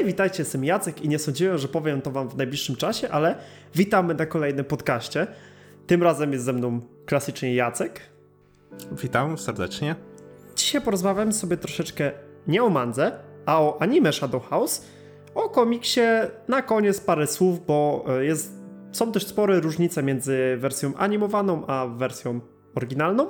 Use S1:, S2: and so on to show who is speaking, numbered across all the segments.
S1: Hej, witajcie, jestem Jacek i nie sądziłem, że powiem to wam w najbliższym czasie, ale witamy na kolejnym podcaście. Tym razem jest ze mną klasycznie Jacek.
S2: Witam serdecznie.
S1: Dzisiaj porozmawiamy sobie troszeczkę nie o mandze, a o anime Shadow House. O komiksie na koniec parę słów, bo e, jest, są też spore różnice między wersją animowaną a wersją oryginalną.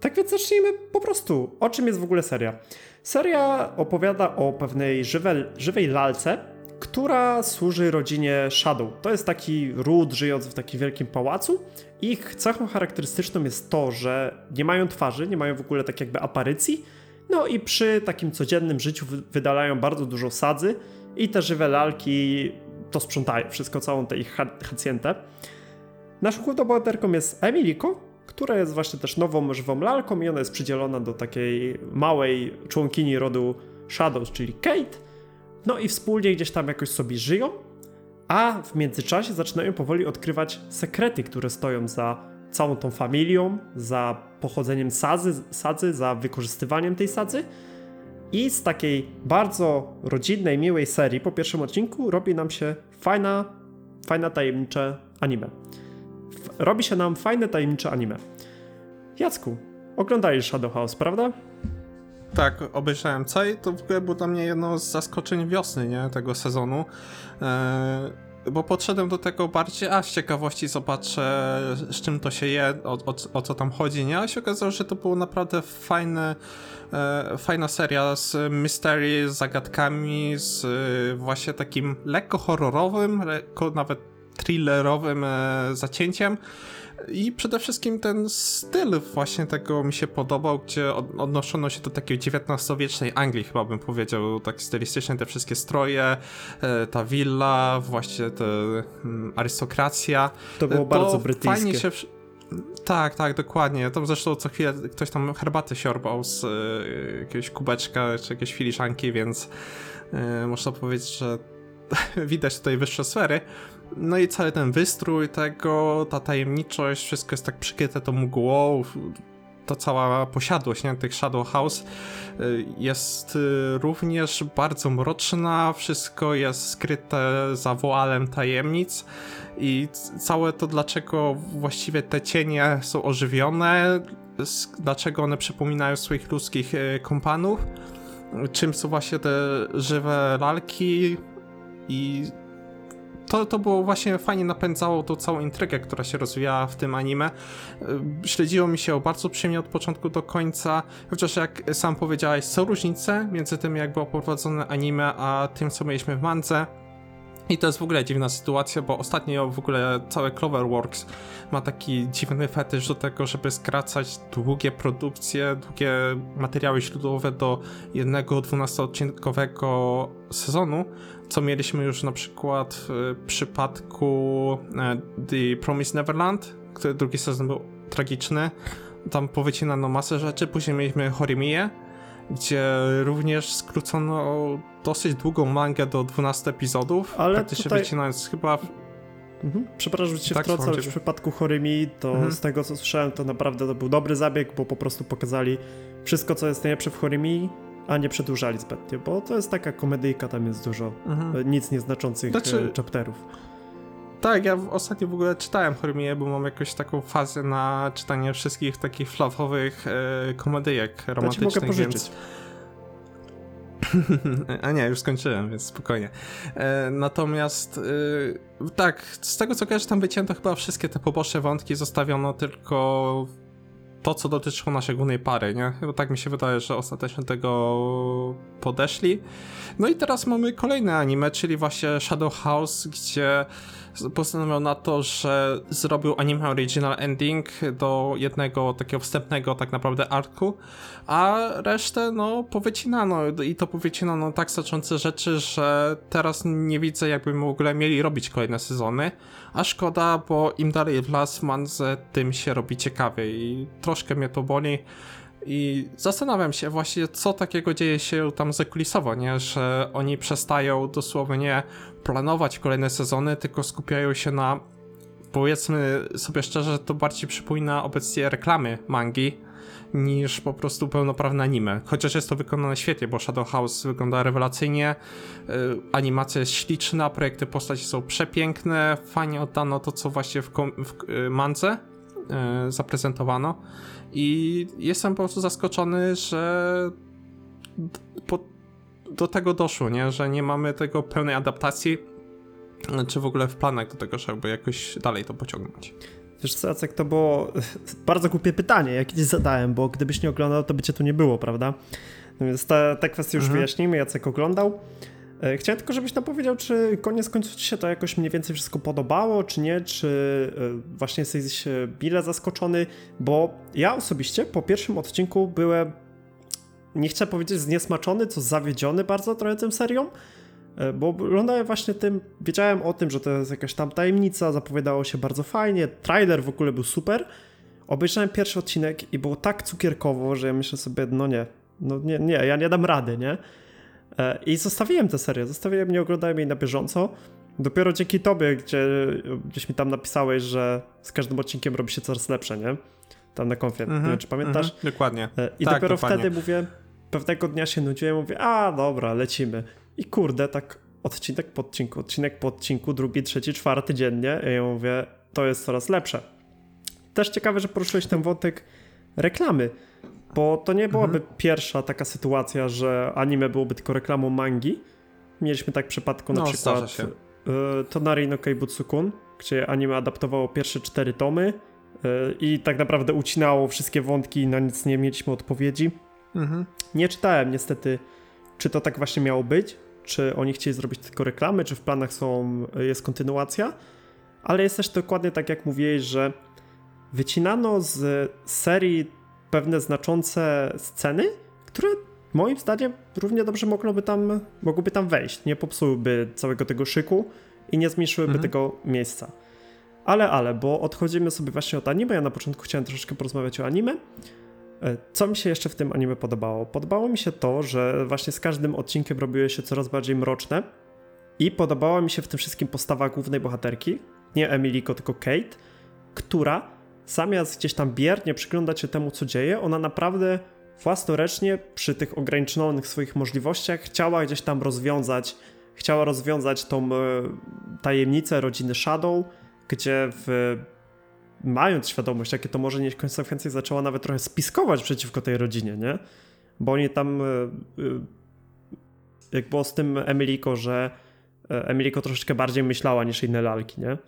S1: Tak więc zacznijmy po prostu. O czym jest w ogóle seria? Seria opowiada o pewnej żywe, żywej lalce, która służy rodzinie Shadow. To jest taki ród żyjący w takim wielkim pałacu. Ich cechą charakterystyczną jest to, że nie mają twarzy, nie mają w ogóle tak jakby aparycji. No i przy takim codziennym życiu wydalają bardzo dużo sadzy i te żywe lalki to sprzątają, wszystko, całą tę ich hacjentę. Naszą główną bohaterką jest Emiliko, która jest właśnie też nową żywą lalką i ona jest przydzielona do takiej małej członkini rodu Shadows, czyli Kate. No i wspólnie gdzieś tam jakoś sobie żyją, a w międzyczasie zaczynają powoli odkrywać sekrety, które stoją za całą tą familią, za pochodzeniem sadzy, sadzy za wykorzystywaniem tej sadzy. I z takiej bardzo rodzinnej, miłej serii po pierwszym odcinku robi nam się fajna, fajna tajemnicze anime robi się nam fajne, tajemnicze anime. Jacku, oglądałeś Shadow House, prawda?
S2: Tak, obejrzałem cały. To w ogóle było dla mnie jedno z zaskoczeń wiosny, nie? Tego sezonu. Eee, bo podszedłem do tego bardziej, a z ciekawości zobaczę, z czym to się je, o, o, o co tam chodzi, nie? A się okazało, że to było naprawdę fajne, e, fajna seria z mystery, z zagadkami, z e, właśnie takim lekko horrorowym, lekko nawet thrillerowym e, zacięciem. I przede wszystkim ten styl właśnie tego mi się podobał, gdzie odnoszono się do takiej XIX-wiecznej Anglii, chyba bym powiedział, tak stylistycznie, te wszystkie stroje, e, ta willa, właśnie ta mm, arystokracja.
S1: To było to bardzo brytyjskie. Fajnie się...
S2: Tak, tak, dokładnie. Tam zresztą co chwilę ktoś tam herbaty siorbał z jakiegoś kubeczka czy jakiejś filiżanki, więc można powiedzieć, że widać tutaj wyższe sfery. No i cały ten wystrój tego, ta tajemniczość, wszystko jest tak przykryte tą mgłą, ta cała posiadłość nie, tych Shadow House y, jest y, również bardzo mroczna, wszystko jest skryte za woalem tajemnic i całe to dlaczego właściwie te cienie są ożywione, dlaczego one przypominają swoich ludzkich y, kompanów, czym są właśnie te żywe lalki i to, to było właśnie fajnie napędzało tą całą intrygę, która się rozwijała w tym anime. Y, śledziło mi się bardzo przyjemnie od początku do końca, chociaż jak sam powiedziałeś, są różnice między tym, jak było prowadzone anime, a tym, co mieliśmy w mance. I to jest w ogóle dziwna sytuacja, bo ostatnio w ogóle całe Cloverworks ma taki dziwny fetysz do tego, żeby skracać długie produkcje, długie materiały źródłowe do jednego 12-odcinkowego sezonu, co mieliśmy już na przykład w przypadku e, The Promised Neverland, który drugi sezon był tragiczny. Tam powycinano masę rzeczy, później mieliśmy Horimię, gdzie również skrócono dosyć długą mangę do 12 epizodów, ale praktycznie tutaj... wycinając chyba...
S1: Mhm. Przepraszam, że się tak, wtrącę, w przypadku Horimi to mhm. z tego co słyszałem to naprawdę to był dobry zabieg, bo po prostu pokazali wszystko co jest najlepsze w Horimi a nie przedłużali zbytnio, bo to jest taka komedyjka, tam jest dużo mhm. nic nieznaczących znaczy, e, chapterów.
S2: Tak, ja ostatnio w ogóle czytałem Horimię, bo mam jakąś taką fazę na czytanie wszystkich takich flawowych e, komedyjek romantycznych,
S1: ja mogę pożyczyć. Więc...
S2: A nie, już skończyłem, więc spokojnie. E, natomiast e, tak, z tego co kojarzę, tam wycięto chyba wszystkie te poboczne wątki, zostawiono tylko to, co dotyczyło naszej głównej pary, nie? Bo tak mi się wydaje, że ostatecznie tego podeszli. No i teraz mamy kolejne anime, czyli właśnie Shadow House, gdzie postanowił na to, że zrobił anime original ending do jednego takiego wstępnego tak naprawdę arku, a resztę no powycinano i to powycinano tak znaczące rzeczy, że teraz nie widzę jakby w ogóle mieli robić kolejne sezony, a szkoda, bo im dalej w las manze, tym się robi ciekawiej i troszkę mnie to boli. I zastanawiam się właśnie, co takiego dzieje się tam zakulisowo, nie? Że oni przestają dosłownie planować kolejne sezony, tylko skupiają się na powiedzmy sobie szczerze, to bardziej przypomina obecnie reklamy mangi, niż po prostu pełnoprawne anime. Chociaż jest to wykonane świetnie, bo Shadow House wygląda rewelacyjnie, y, animacja jest śliczna, projekty postaci są przepiękne, fajnie oddano to, co właśnie w, w y, mance y, zaprezentowano i jestem po prostu zaskoczony, że po, do tego doszło, nie? że nie mamy tego pełnej adaptacji, czy w ogóle w planach do tego, żeby jakoś dalej to pociągnąć.
S1: Wiesz co, Jacek, to było bardzo głupie pytanie, jakie ci zadałem, bo gdybyś nie oglądał, to by cię tu nie było, prawda? No więc te, te kwestie już mhm. wyjaśnijmy, Jacek oglądał. E, chciałem tylko, żebyś nam powiedział, czy koniec końców ci się to jakoś mniej więcej wszystko podobało, czy nie, czy e, właśnie jesteś bile zaskoczony, bo ja osobiście po pierwszym odcinku byłem, nie chcę powiedzieć zniesmaczony, co zawiedziony bardzo trochę tym serią, E, bo oglądałem właśnie tym, wiedziałem o tym, że to jest jakaś tam tajemnica, zapowiadało się bardzo fajnie, trailer w ogóle był super. Obejrzałem pierwszy odcinek i było tak cukierkowo, że ja myślę sobie, no nie, no nie, nie, ja nie dam rady, nie? E, I zostawiłem tę serię, zostawiłem, nie oglądałem jej na bieżąco. Dopiero dzięki tobie, gdzie gdzieś mi tam napisałeś, że z każdym odcinkiem robi się coraz lepsze, nie? Tam na konfie, mm -hmm, nie wiem, czy pamiętasz? Mm
S2: -hmm, dokładnie.
S1: E, I tak, dopiero dokładnie. wtedy mówię, pewnego dnia się nudziłem, mówię, a dobra, lecimy. I kurde, tak odcinek po odcinku, odcinek po odcinku, drugi, trzeci, czwarty dziennie. I ja mówię, to jest coraz lepsze. Też ciekawe, że poruszyłeś ten wątek reklamy, bo to nie byłaby mhm. pierwsza taka sytuacja, że anime byłoby tylko reklamą mangi. Mieliśmy tak w przypadku na no, przykład. Y, Tonari no Keibutsukun, gdzie anime adaptowało pierwsze cztery tomy y, i tak naprawdę ucinało wszystkie wątki i na nic nie mieliśmy odpowiedzi. Mhm. Nie czytałem niestety czy to tak właśnie miało być, czy oni chcieli zrobić tylko reklamy, czy w planach są, jest kontynuacja, ale jest też dokładnie tak jak mówiłeś, że wycinano z serii pewne znaczące sceny, które moim zdaniem równie dobrze mogłyby tam, mogłyby tam wejść, nie popsułyby całego tego szyku i nie zmniejszyłyby mhm. tego miejsca. Ale, ale, bo odchodzimy sobie właśnie od anime, ja na początku chciałem troszeczkę porozmawiać o anime, co mi się jeszcze w tym anime podobało? Podobało mi się to, że właśnie z każdym odcinkiem robiły się coraz bardziej mroczne i podobała mi się w tym wszystkim postawa głównej bohaterki, nie Emiliko, tylko Kate, która zamiast gdzieś tam biernie przyglądać się temu, co dzieje, ona naprawdę własnoręcznie przy tych ograniczonych swoich możliwościach chciała gdzieś tam rozwiązać, chciała rozwiązać tą e, tajemnicę rodziny Shadow, gdzie w mając świadomość, jakie to może mieć konsekwencje, zaczęła nawet trochę spiskować przeciwko tej rodzinie, nie? Bo oni tam, e, e, jak było z tym Emiliko, że e, Emiliko troszeczkę bardziej myślała niż inne lalki, nie?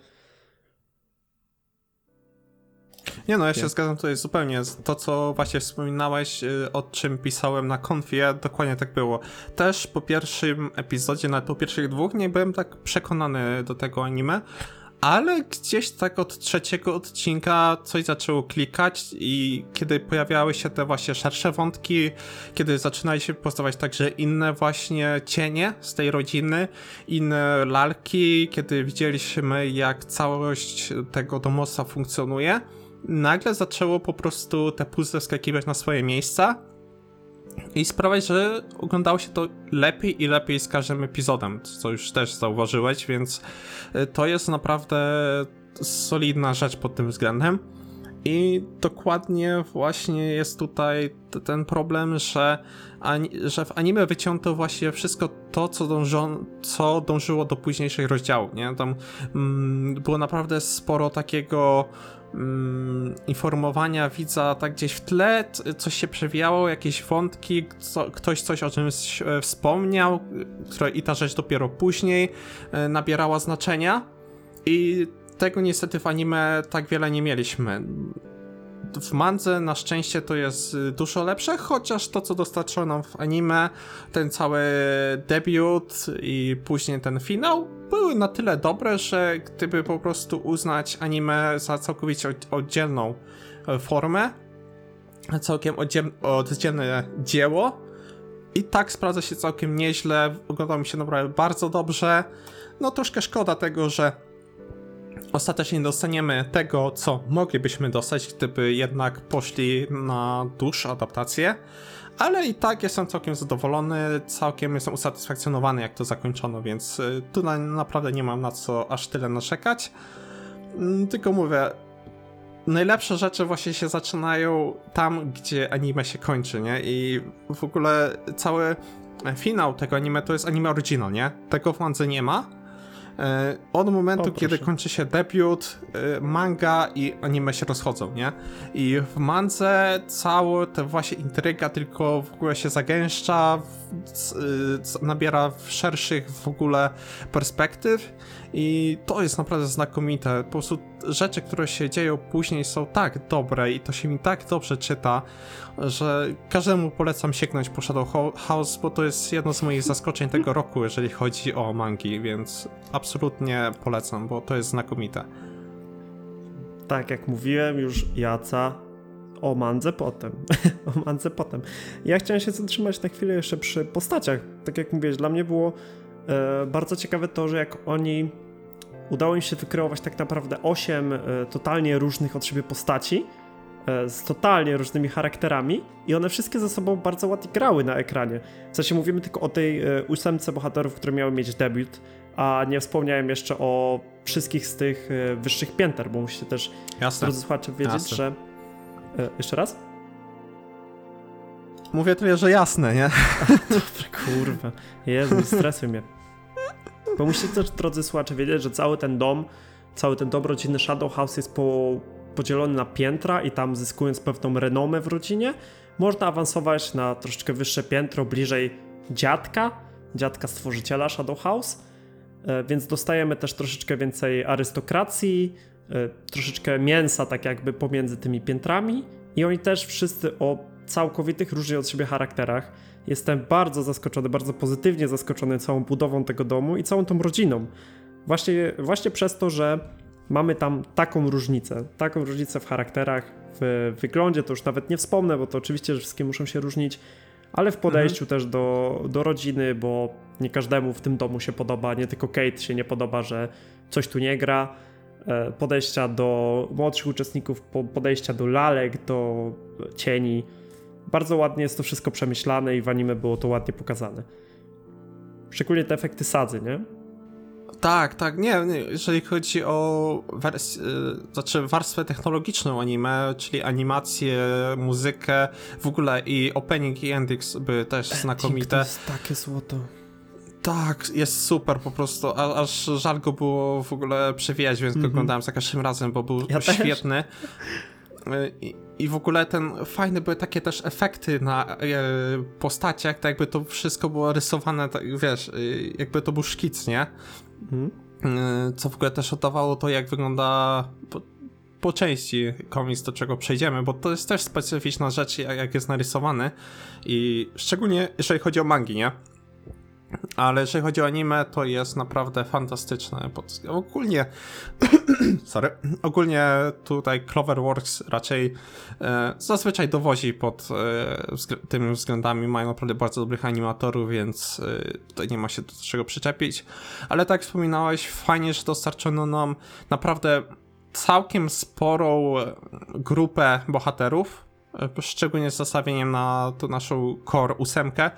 S2: Nie no, ja się nie. zgadzam tutaj zupełnie. To, co właśnie wspominałeś, o czym pisałem na konfie, dokładnie tak było. Też po pierwszym epizodzie, nawet po pierwszych dwóch, nie byłem tak przekonany do tego anime, ale gdzieś tak od trzeciego odcinka coś zaczęło klikać i kiedy pojawiały się te właśnie szersze wątki, kiedy zaczynali się postawać także inne właśnie cienie z tej rodziny, inne lalki, kiedy widzieliśmy jak całość tego domostwa funkcjonuje, nagle zaczęło po prostu te puzzle skakiwać na swoje miejsca i sprawiać, że oglądało się to lepiej i lepiej z każdym epizodem, co już też zauważyłeś, więc y, to jest naprawdę solidna rzecz pod tym względem. I dokładnie właśnie jest tutaj ten problem, że, że w anime wyciąto właśnie wszystko to, co, co dążyło do późniejszych rozdziałów, nie? Tam mm, było naprawdę sporo takiego informowania widza tak gdzieś w tle, coś się przewijało, jakieś wątki, co, ktoś coś o czymś e, wspomniał, które i ta rzecz dopiero później e, nabierała znaczenia i tego niestety w anime tak wiele nie mieliśmy. W mandze na szczęście to jest y, dużo lepsze, chociaż to co dostarczono w anime, ten cały debiut i później ten finał były na tyle dobre, że gdyby po prostu uznać anime za całkowicie oddzielną e, formę, całkiem oddzielne dzieło, i tak sprawdza się całkiem nieźle, ogląda mi się naprawdę bardzo dobrze. No troszkę szkoda tego, że ostatecznie dostaniemy tego, co moglibyśmy dostać, gdyby jednak poszli na dłuższą adaptację. Ale i tak jestem całkiem zadowolony, całkiem jestem usatysfakcjonowany, jak to zakończono, więc y, tu naprawdę nie mam na co aż tyle narzekać. Mm, tylko mówię, najlepsze rzeczy właśnie się zaczynają tam, gdzie anime się kończy, nie? I w ogóle cały finał tego anime to jest anime original, nie? Tego w mandze nie ma. E, od momentu,
S1: O,
S2: kiedy kończy się debiut, e, manga i anime się rozchodzą, nie? I w mandze cała ta właśnie intryga tylko w ogóle się zagęszcza, y, nabiera szerszych w ogóle perspektyw i to jest naprawdę znakomite. Po prostu rzeczy, które się dzieją później są tak dobre i to się mi tak dobrze czyta, że każdemu polecam sięgnąć po Shadow Ho- House, bo to jest jedno z moich zaskoczeń tego roku, jeżeli chodzi o mangi, więc absolutnie polecam, bo to jest znakomite.
S1: Tak jak mówiłem już Jaca, o mandze potem. o mandze potem. Ja chciałem się zatrzymać na chwilę jeszcze przy postaciach. Tak jak mówiłeś, dla mnie było e, bardzo ciekawe to, że jak oni udało im się wykreować tak naprawdę 8 e, totalnie różnych od siebie postaci e, z totalnie różnymi charakterami i one wszystkie ze sobą bardzo ładnie grały na ekranie. W sensie mówimy tylko o tej e, ósemce bohaterów, które miały mieć debiut, a nie wspomniałem jeszcze o wszystkich z tych wyższych pięter, bo musicie też
S2: Jasne.
S1: drodzy słuchacze wiedzieć,
S2: Jasne.
S1: że... Jeszcze raz?
S2: Mówię tyle, że jasne, nie?
S1: Kurwa, Jezu, stresuj mnie. Bo musicie też, drodzy słuchacze, wiedzieć, że cały ten dom, cały ten dom rodzinny Shadow House jest po, podzielony na piętra i tam zyskując pewną renomę w rodzinie, można awansować na troszeczkę wyższe piętro, bliżej dziadka, dziadka stworzyciela Shadow House, e, więc dostajemy też troszeczkę więcej arystokracji, e, troszeczkę mięsa tak jakby pomiędzy tymi piętrami i oni też wszyscy o całkowitych różnych od siebie charakterach. Jestem bardzo zaskoczony, bardzo pozytywnie zaskoczony całą budową tego domu i całą tą rodziną. Właśnie, właśnie przez to, że mamy tam taką różnicę, taką różnicę w charakterach, w wyglądzie, to już nawet nie wspomnę, bo to oczywiście, że wszystkie muszą się różnić, ale w podejściu też do, do rodziny, bo nie każdemu w tym domu się podoba, nie tylko Kate się nie podoba, że coś tu nie gra. E, Podejścia do młodszych uczestników, po- podejścia do lalek, do cieni. Bardzo ładnie jest to wszystko przemyślane i w anime było to ładnie pokazane. Szczególnie te efekty sadzy, nie?
S2: Tak, tak, nie, nie jeżeli chodzi o wers- y, znaczy warstwę technologiczną anime, czyli animację, muzykę, w ogóle i opening i endings były też
S1: To
S2: znakomite.
S1: jest takie złoto.
S2: Tak, jest super po prostu, a, aż żal go było w ogóle przewijać, więc go
S1: Mhm.
S2: oglądałem za każdym razem, bo był
S1: Ja też.
S2: świetny. Y, I, I w ogóle ten fajne były takie też efekty na e, postaciach, tak jakby to wszystko było rysowane, tak, wiesz, y, jakby to był szkic, nie?
S1: Mhm.
S2: Y, co w ogóle też oddawało to, jak wygląda po, po części komiks, do czego przejdziemy, bo to jest też specyficzna rzecz, jak jest narysowany i szczególnie jeżeli chodzi o mangi, nie? Ale jeżeli chodzi o anime, to jest naprawdę fantastyczne. Ogólnie, sorry, ogólnie tutaj Cloverworks raczej e, zazwyczaj dowozi pod e, wzgl- tymi względami. Mają naprawdę bardzo dobrych animatorów, więc e, tutaj nie ma się do czego przyczepić. Ale tak jak wspominałeś, fajnie, że dostarczono nam naprawdę całkiem sporą e, grupę bohaterów, szczególnie z nastawieniem na tą naszą core ósemkę,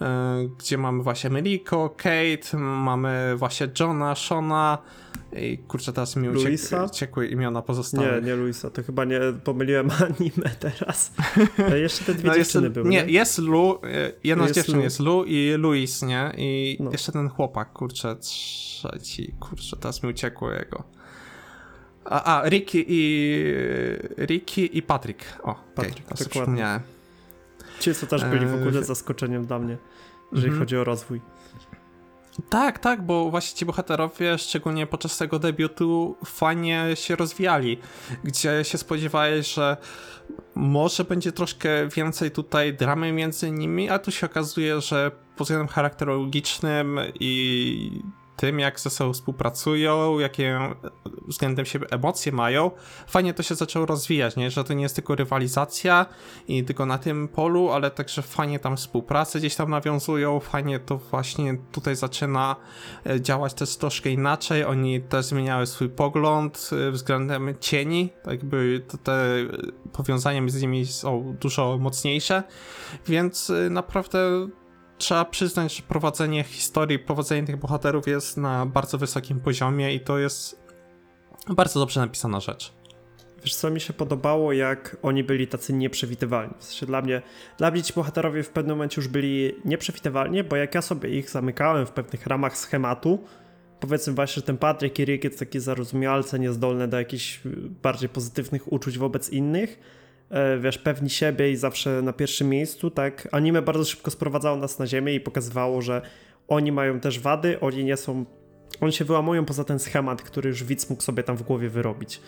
S2: e, gdzie mamy właśnie Meliko, Kate, mamy właśnie Johna, Shona i kurczę, teraz mi uciek,
S1: Luisa?
S2: uciekły imiona pozostałe.
S1: Nie, nie Luisa, to chyba nie pomyliłem anime teraz. E, Jeszcze te dwie
S2: No jest,
S1: dziewczyny były.
S2: nie, jest Lu, e, jedna
S1: Jest
S2: z dziewczyn
S1: Lu.
S2: jest Lu i Luis, nie? I
S1: No.
S2: jeszcze ten chłopak, kurczę, trzeci, kurczę, teraz mi uciekło jego. A, a Ricky i Ricky i Patrick. O,
S1: Patrick,
S2: okay,
S1: dokładnie. Ci, co też byli w
S2: Eee,
S1: ogóle zaskoczeniem dla mnie, jeżeli
S2: Mhm.
S1: chodzi o rozwój.
S2: Tak, tak, bo właśnie ci bohaterowie, szczególnie podczas tego debiutu, fajnie się rozwijali. Gdzie się spodziewałeś, że może będzie troszkę więcej tutaj dramy między nimi, a tu się okazuje, że pod względem charakterologicznym i tym, jak ze sobą współpracują, jakie względem siebie emocje mają, fajnie to się zaczęło rozwijać, nie? że to nie jest tylko rywalizacja i tylko na tym polu, ale także fajnie tam współpracę gdzieś tam nawiązują, fajnie to właśnie tutaj zaczyna e, działać też troszkę inaczej, oni też zmieniały swój pogląd e, względem cieni, tak jakby te- powiązania między nimi są dużo mocniejsze, więc e, naprawdę trzeba przyznać, że prowadzenie historii, prowadzenie tych bohaterów jest na bardzo wysokim poziomie i to jest bardzo dobrze napisana rzecz.
S1: Wiesz co, mi się podobało, jak oni byli tacy nieprzewidywalni. W sensie dla mnie, dla mnie ci bohaterowie w pewnym momencie już byli nieprzewidywalni, bo jak ja sobie ich zamykałem w pewnych ramach schematu, powiedzmy właśnie, że ten Patryk i Rick jest taki zarozumialce, niezdolny do jakichś bardziej pozytywnych uczuć wobec innych, wiesz, pewni siebie i zawsze na pierwszym miejscu, tak, anime bardzo szybko sprowadzało nas na ziemię i pokazywało, że oni mają też wady, oni nie są, oni się wyłamują poza ten schemat, który już widz mógł sobie tam w głowie wyrobić.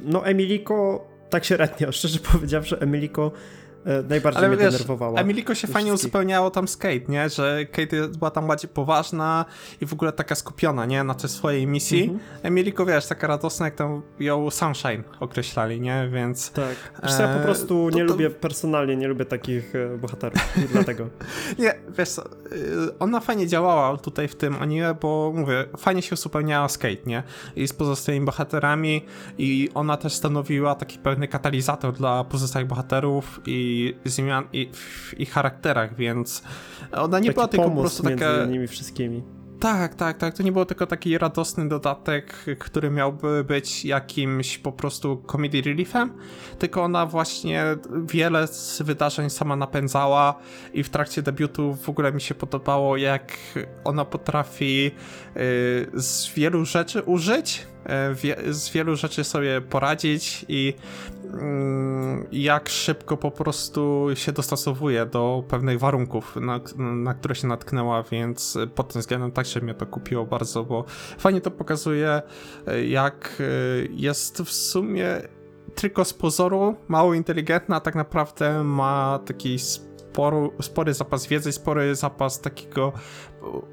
S1: No Emiliko, tak średnio, szczerze powiedziawszy, Emiliko E, najbardziej Ale mnie wiesz, denerwowała.
S2: Emiliko się fajnie uzupełniało tam z Kate, nie? Że Kate była tam bardziej poważna i w ogóle taka skupiona, nie? Na tej swojej misji. Mhm. Emiliko, wiesz, taka radosna, jak tam ją Sunshine określali, nie? Więc...
S1: Tak. Wiesz ja po prostu nie to, lubię, personalnie nie lubię takich e, bohaterów, dlatego.
S2: nie, wiesz co, ona fajnie działała tutaj w tym anime, bo mówię, fajnie się uzupełniała z Kate, nie? I z pozostałymi bohaterami i ona też stanowiła taki pewny katalizator dla pozostałych bohaterów i zmian i, w ich charakterach, więc ona nie
S1: taki
S2: była tylko po prostu taka...
S1: nimi wszystkimi.
S2: Tak, tak, tak. To nie było tylko taki radosny dodatek, który miałby być jakimś po prostu comedy reliefem, tylko ona właśnie wiele z wydarzeń sama napędzała i w trakcie debiutu w ogóle mi się podobało, jak ona potrafi yy, z wielu rzeczy użyć, yy, z wielu rzeczy sobie poradzić i Mm, jak szybko po prostu się dostosowuje do pewnych warunków, na, na które się natknęła, więc pod tym względem także mnie to kupiło bardzo, bo fajnie to pokazuje, jak jest w sumie tylko z pozoru mało inteligentna, a tak naprawdę ma taki spory, spory zapas wiedzy, spory zapas takiego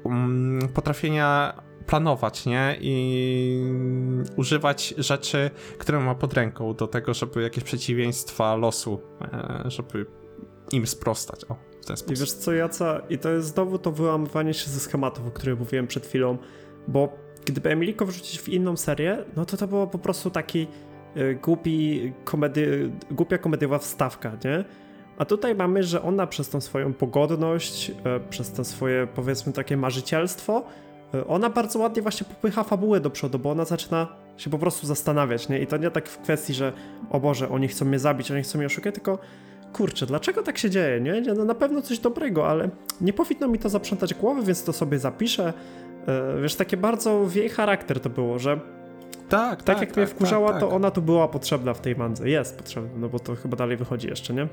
S2: um, potrafienia planować, nie? I używać rzeczy, które ma pod ręką do tego, żeby jakieś przeciwieństwa losu, e, żeby im sprostać. O, w ten sposób.
S1: I wiesz co, Jaca, i to jest znowu to wyłamywanie się ze schematów, o których mówiłem przed chwilą, bo gdyby Emiliko wrzucić w inną serię, no to to było po prostu taki y, głupi komedy, głupia komediowa wstawka, nie? A tutaj mamy, że ona przez tą swoją pogodność, y, przez to swoje powiedzmy takie marzycielstwo, E, ona bardzo ładnie właśnie popycha fabułę do przodu, bo ona zaczyna się po prostu zastanawiać, nie? I to nie tak w kwestii, że o Boże, oni chcą mnie zabić, oni chcą mnie oszukać, tylko kurczę, dlaczego tak się dzieje, nie? No na pewno coś dobrego, ale nie powinno mi to zaprzątać głowy, więc to sobie zapiszę. E, wiesz, takie bardzo w jej charakter to było, że tak, tak, tak jak tak, mnie wkurzała, tak, to tak. ona tu była potrzebna w tej mandze. Jest potrzebna, no bo to chyba dalej wychodzi jeszcze, nie?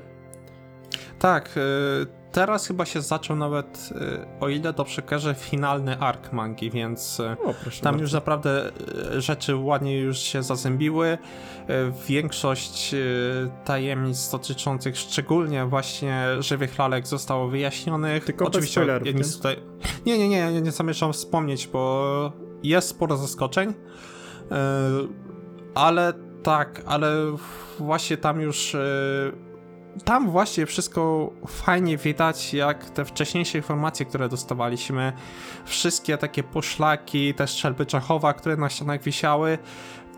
S2: Tak, y teraz chyba się zaczął nawet, y, o ile dobrze kojarzę, finalny ark mangi, więc y, o, tam bardzo. już naprawdę rzeczy ładnie już się zazębiły. Większość tajemnic dotyczących szczególnie właśnie żywych lalek zostało wyjaśnionych.
S1: Tylko Oczywiście bez ja nic tutaj...
S2: Nie, nie, nie, nie, nie zamierzam wspomnieć, bo jest sporo zaskoczeń, ale tak, ale właśnie tam już tam właśnie wszystko fajnie widać, jak te wcześniejsze informacje, które dostawaliśmy, wszystkie takie poszlaki, te strzelby Czachowa, które na ścianach wisiały,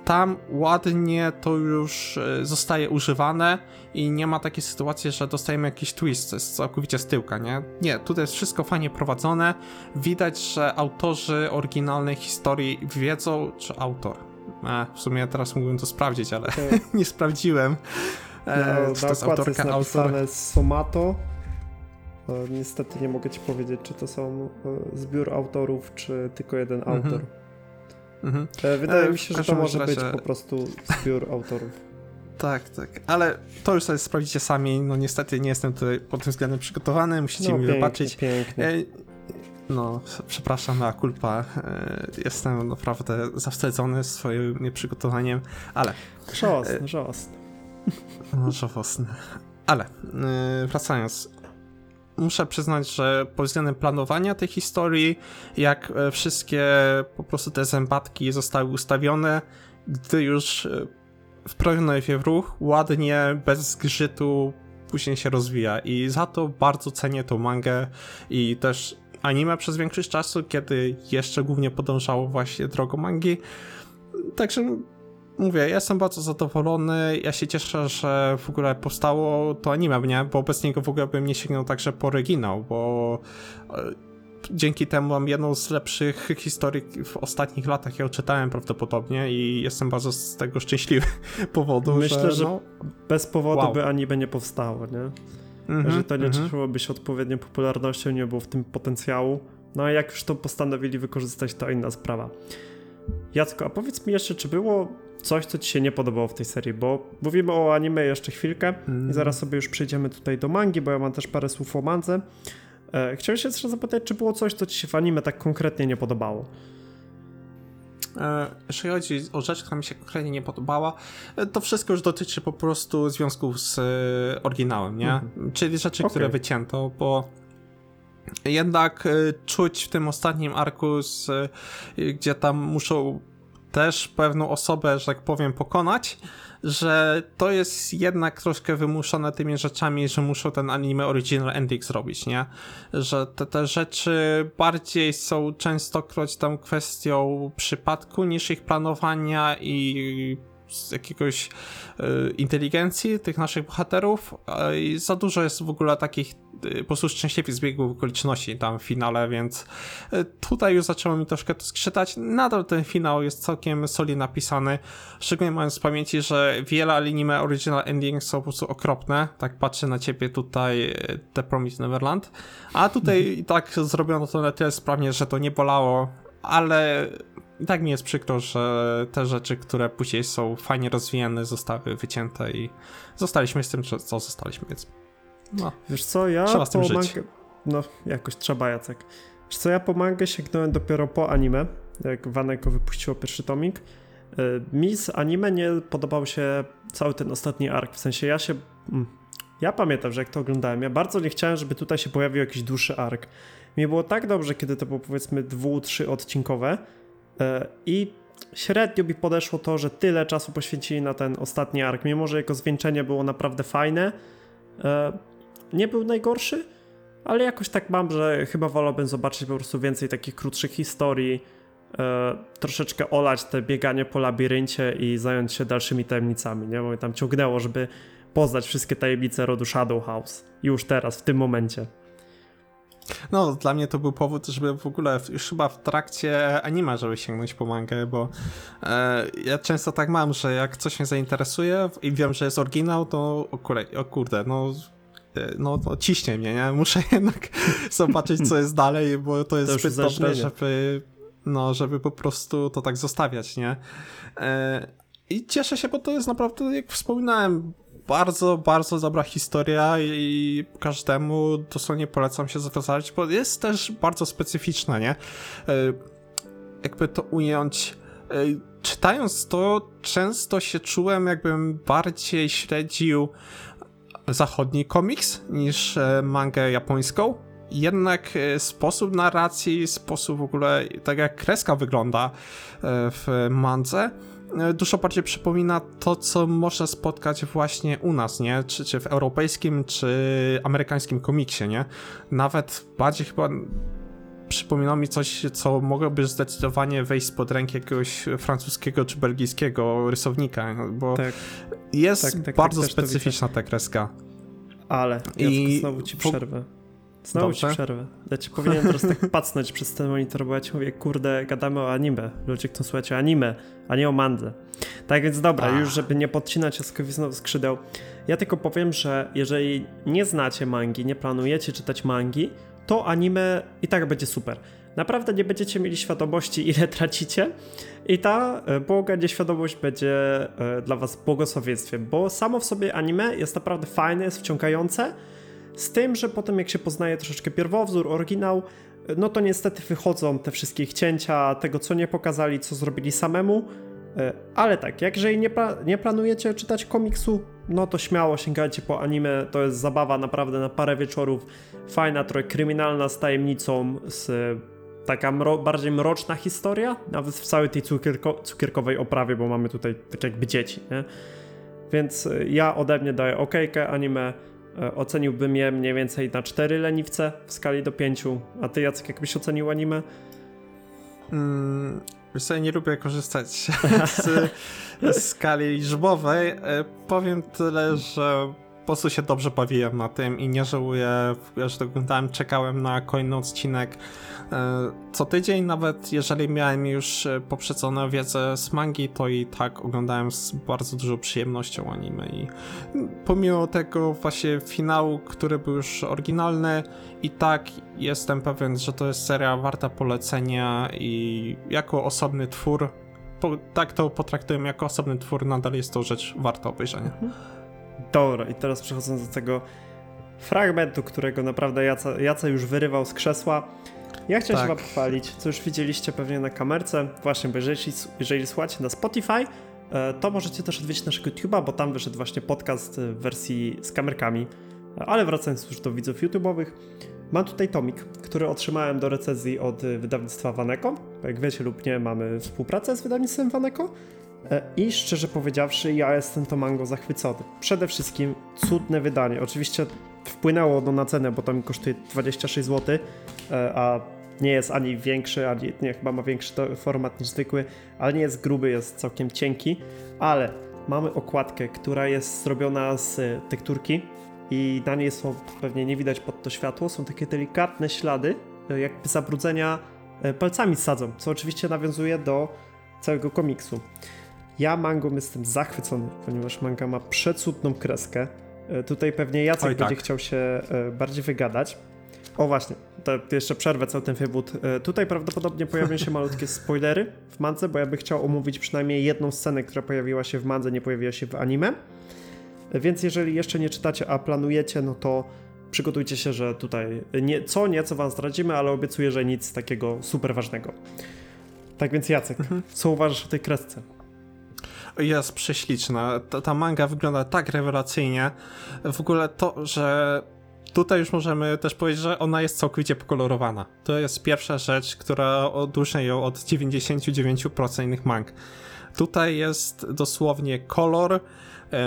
S2: tam ładnie to już e, zostaje używane i nie ma takiej sytuacji, że dostajemy jakiś twist całkowicie z tyłka, nie? Nie, tutaj jest wszystko fajnie prowadzone. Widać, że autorzy oryginalnej historii wiedzą, czy autor. E, w sumie teraz mógłbym to sprawdzić, ale okay. nie sprawdziłem.
S1: E, na, na okładce jest napisane autor? Somato. No, niestety nie mogę ci powiedzieć, czy to są e, zbiór autorów, czy tylko jeden mhm. autor. Mhm. E, wydaje mi się, że to może razie... być po prostu zbiór autorów.
S2: Tak, tak, ale to już sobie sprawdzicie sami. No niestety nie jestem tutaj pod tym względem przygotowany, musicie no, mi pięknie, wybaczyć.
S1: Pięknie.
S2: No, przepraszam, a kulpa. Jestem naprawdę zawstydzony swoim nieprzygotowaniem, ale.
S1: Żałosne, żałosne.
S2: No, żałosne. Ale yy, wracając. Muszę przyznać, że pod względem planowania tej historii, jak e, wszystkie po prostu te zębatki zostały ustawione, gdy już e, wprawiono je w ruch, ładnie, bez zgrzytu później się rozwija i za to bardzo cenię tą mangę i też anime przez większość czasu, kiedy jeszcze głównie podążało właśnie drogą mangi. Także mówię, ja jestem bardzo zadowolony, ja się cieszę, że w ogóle powstało to anime, nie? bo bez niego w ogóle bym nie sięgnął także po oryginał, bo e, dzięki temu mam jedną z lepszych historii w ostatnich latach, jaką czytałem prawdopodobnie i jestem bardzo z tego szczęśliwy powodu,
S1: Myślę,
S2: że,
S1: że
S2: no,
S1: bez powodu
S2: wow.
S1: by anime nie powstało, nie?
S2: mhm,
S1: że to nie
S2: mhm.
S1: cieszyłoby się odpowiednią popularnością, nie było w tym potencjału. No a jak już to postanowili wykorzystać, to inna sprawa. Jacko, a powiedz mi jeszcze, czy było coś, co ci się nie podobało w tej serii, bo mówimy o anime jeszcze chwilkę
S2: Mm.
S1: i zaraz sobie już przejdziemy tutaj do mangi, bo ja mam też parę słów o mandze. E, chciałem się jeszcze zapytać, czy było coś, co ci się w anime tak konkretnie nie podobało?
S2: E, Jeżeli chodzi o rzecz, która mi się konkretnie nie podobała, e, to wszystko już dotyczy po prostu związków z oryginałem, nie? Czyli rzeczy, które
S1: Okej.
S2: wycięto, bo jednak czuć w tym ostatnim arku, z, gdzie tam muszą też pewną osobę, że tak powiem, pokonać, że to jest jednak troszkę wymuszone tymi rzeczami, że muszą ten anime original ending zrobić, nie? Że te, te rzeczy bardziej są częstokroć tam kwestią przypadku niż ich planowania i z jakiegoś e, inteligencji tych naszych bohaterów i za dużo jest w ogóle takich e, po prostu szczęśliwych zbiegów okoliczności tam w finale, więc e, tutaj już zaczęło mi troszkę to skrzytać. Nadal ten finał jest całkiem solidnie napisany, szczególnie mając w pamięci, że wiele anime original endings są po prostu okropne. Tak patrzę na ciebie tutaj The Promised Neverland, a tutaj i tak zrobiono to na tyle sprawnie, że to nie bolało, ale i tak mi jest przykro, że te rzeczy, które później są fajnie rozwijane, zostały wycięte i zostaliśmy z tym, co zostaliśmy, więc no.
S1: Wiesz co, ja
S2: Trzeba z tym żyć.
S1: mangę... No, jakoś trzeba, Jacek. Wiesz co, ja po mangę sięgnąłem dopiero po anime, jak Waneko wypuściło pierwszy tomik. Y, Mi z anime nie podobał się cały ten ostatni ark, w sensie ja się... mm, Ja pamiętam, że jak to oglądałem, ja bardzo nie chciałem, żeby tutaj się pojawił jakiś dłuższy ark. Mi było tak dobrze, kiedy to było powiedzmy dwu, trzy odcinkowe i średnio mi podeszło to, że tyle czasu poświęcili na ten ostatni ark, mimo że jego zwieńczenie było naprawdę fajne, e, nie był najgorszy, ale jakoś tak mam, że chyba wolałbym zobaczyć po prostu więcej takich krótszych historii, e, troszeczkę olać te bieganie po labiryncie i zająć się dalszymi tajemnicami, nie? Bo mnie tam ciągnęło, żeby poznać wszystkie tajemnice rodu Shadow House. Już teraz, w tym momencie.
S2: No, dla mnie to był powód, żeby w ogóle już chyba w trakcie anima, żeby sięgnąć po mangę, bo e, ja często tak mam, że jak coś mnie zainteresuje i wiem, że jest oryginał, to o, kurde, o kurde, no e, no, no ciśnie mnie, nie? Muszę jednak zobaczyć, co jest dalej, bo to jest
S1: już
S2: zbyt dobre, żeby no, żeby po prostu to tak zostawiać, nie? E, I cieszę się, bo to jest naprawdę, jak wspominałem, bardzo, bardzo dobra historia i każdemu dosłownie polecam się zawiązać, bo jest też bardzo specyficzna, nie? E, Jakby to ująć. e, Czytając to, często się czułem, jakbym bardziej śledził zachodni komiks niż e, mangę japońską. Jednak sposób narracji, sposób w ogóle, tak jak kreska wygląda w mandze, dużo bardziej przypomina to, co można spotkać właśnie u nas, nie? Czy, czy w europejskim, czy amerykańskim komiksie, nie? Nawet bardziej chyba przypomina mi coś, co mogłoby zdecydowanie wejść spod ręki jakiegoś francuskiego czy belgijskiego rysownika, bo
S1: Tak,
S2: jest
S1: tak, tak,
S2: bardzo
S1: tak, to
S2: specyficzna ta kreska.
S1: ale
S2: I
S1: I... znowu ci przerwę. Znowu
S2: Dobrze.
S1: ci przerwę. Ja ci powinienem teraz tak pacnąć przez ten monitor, bo ja ci mówię, kurde, gadamy o anime. Ludzie chcą słuchać o anime, a nie o mandze. Tak więc dobra,
S2: A.
S1: już żeby nie podcinać Jaskowi znowu skrzydeł, ja tylko powiem, że jeżeli nie znacie mangi, nie planujecie czytać mangi, to anime i tak będzie super. Naprawdę nie będziecie mieli świadomości, ile tracicie i ta e, błoga nieświadomość będzie e, dla was błogosławieństwem, bo samo w sobie anime jest naprawdę fajne, jest wciągające, z tym, że potem jak się poznaje troszeczkę pierwowzór, oryginał, no to niestety wychodzą te wszystkie cięcia tego, co nie pokazali, co zrobili samemu. E, Ale tak, jak jeżeli nie, pla- nie planujecie czytać komiksu, no to śmiało sięgajcie po anime. To jest zabawa naprawdę na parę wieczorów. Fajna, trochę kryminalna z tajemnicą, z e, taka mro- bardziej mroczna historia, nawet w całej tej cukierko- cukierkowej oprawie, bo mamy tutaj tak jakby dzieci, nie? Więc e, ja ode mnie daję okejkę anime. E, Oceniłbym je mniej więcej na 4 leniwce w skali do 5. A ty, Jacek, jakbyś ocenił anime?
S2: Mm, wiesz co, ja nie lubię korzystać z, z skali liczbowej. E, Powiem tyle, że po prostu się dobrze bawiłem na tym i nie żałuję, że to oglądałem, czekałem na kolejny odcinek e, co tydzień, nawet jeżeli miałem już e, poprzedzone wiedzę z mangi, to i tak oglądałem z bardzo dużą przyjemnością anime i pomimo tego właśnie finału, który był już oryginalny, i tak jestem pewien, że to jest seria warta polecenia i jako osobny twór po, tak to potraktujemy jako osobny twór, nadal jest to rzecz warta obejrzenia. Mhm.
S1: Dobra, i teraz przechodząc do tego fragmentu, którego naprawdę Jaca, Jaca już wyrywał z krzesła. Ja chciałem tak. się wam pochwalić, co już widzieliście pewnie na kamerce. Właśnie, bo jeżeli, jeżeli słuchacie na Spotify, e, to możecie też odwiedzić naszego YouTube'a, bo tam wyszedł właśnie podcast w wersji z kamerkami. Ale wracając już do widzów YouTube'owych, mam tutaj tomik, który otrzymałem do recenzji od wydawnictwa Waneko. Jak wiecie lub nie, mamy współpracę z wydawnictwem Waneko. E, I szczerze powiedziawszy, ja jestem to mango zachwycony. Przede wszystkim cudne wydanie. Oczywiście wpłynęło ono na cenę, bo to mi kosztuje 26 zł, e, a nie jest ani większy, ani nie, chyba ma większy format niż zwykły, ale nie jest gruby, jest całkiem cienki. Ale mamy okładkę, która jest zrobiona z tekturki i na niej są, pewnie nie widać pod to światło, są takie delikatne ślady, e, jakby zabrudzenia palcami sadzą, co oczywiście nawiązuje do całego komiksu. Ja mangą jestem zachwycony, ponieważ manga ma przecudną kreskę. E, tutaj pewnie Jacek Oj, będzie tak. chciał się e, bardziej wygadać. O właśnie, to jeszcze przerwę cały ten wywód. E, tutaj prawdopodobnie pojawią się malutkie spoilery w mance, bo ja bym chciał omówić przynajmniej jedną scenę, która pojawiła się w mandze, nie pojawiła się w anime. Więc jeżeli jeszcze nie czytacie, a planujecie, no to przygotujcie się, że tutaj nie, co nieco wam zdradzimy, ale obiecuję, że nic takiego super ważnego. Tak więc Jacek, mhm. co uważasz o tej kresce?
S2: Jest prześliczna. Ta, ta manga wygląda tak rewelacyjnie. W ogóle to, że tutaj już możemy też powiedzieć, że ona jest całkowicie pokolorowana. To jest pierwsza rzecz, która odróżnia ją od 99% innych mang. Tutaj jest dosłownie kolor,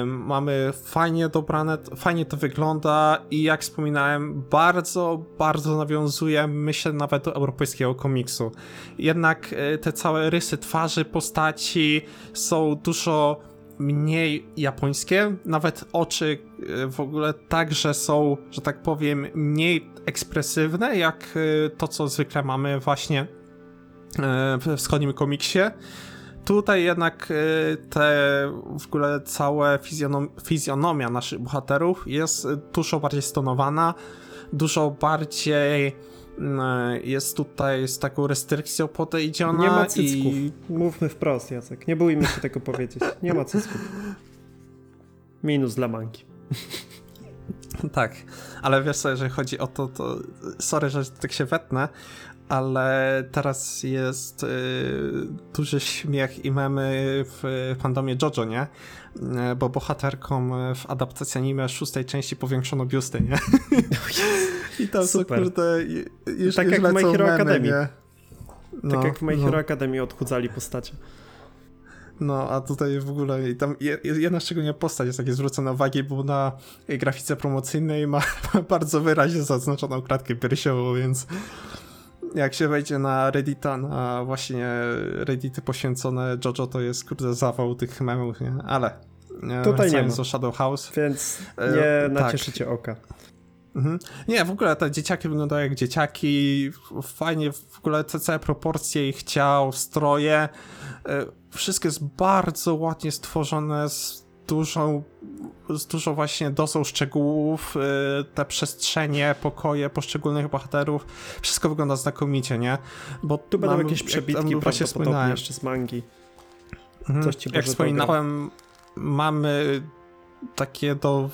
S2: Mamy fajnie dobrane, fajnie to wygląda i jak wspominałem, bardzo, bardzo nawiązuje, myślę, nawet do europejskiego komiksu. Jednak e, te całe rysy twarzy, postaci są dużo mniej japońskie, nawet oczy e, w ogóle także są, że tak powiem, mniej ekspresywne, jak e, to, co zwykle mamy właśnie w wschodnim komiksie. Tutaj jednak y, te w ogóle całe fizjonom, fizjonomia naszych bohaterów jest y, dużo bardziej stonowana, dużo bardziej y, jest tutaj z taką restrykcją podejdziona.
S1: Nie ma cycków. I... Mówmy wprost, Jacek. Nie bójmy się tego powiedzieć. Nie ma cycków. Minus dla manki.
S2: Tak, ale wiesz co, jeżeli chodzi o to, to sorry, że tak się wetnę, ale teraz jest y, duży śmiech i memy w fandomie JoJo, nie? Y, bo bohaterkom w adaptacji anime szóstej części powiększono biusty, nie? I tam Super. są kurde już,
S1: tak jak w My Hero Academy. No, tak jak w My Hero no. Academy odchudzali postacie.
S2: No, a tutaj w ogóle i tam jedna szczególnie postać jest takie zwrócona uwagi, bo na grafice promocyjnej ma bardzo wyraźnie zaznaczoną kratkę piersiową, więc jak się wejdzie na Reddita, na właśnie Reddity poświęcone JoJo, to jest kurde zawał tych memów, nie? Ale
S1: tutaj nie ma.
S2: Shadow House.
S1: Więc e, nie e, nacieszycie tak. oka.
S2: Mhm. Nie, w ogóle te dzieciaki wyglądają jak dzieciaki, fajnie w ogóle te całe proporcje ich ciał, stroje, e, wszystko jest bardzo ładnie stworzone, z dużą, dużo właśnie dozą szczegółów, y, te przestrzenie, pokoje poszczególnych bohaterów, wszystko wygląda znakomicie, nie?
S1: Bo tu będą jakieś przebitki jak wspominałem jeszcze z mangi.
S2: Mhm. Coś ci jak wspominałem, mamy takie do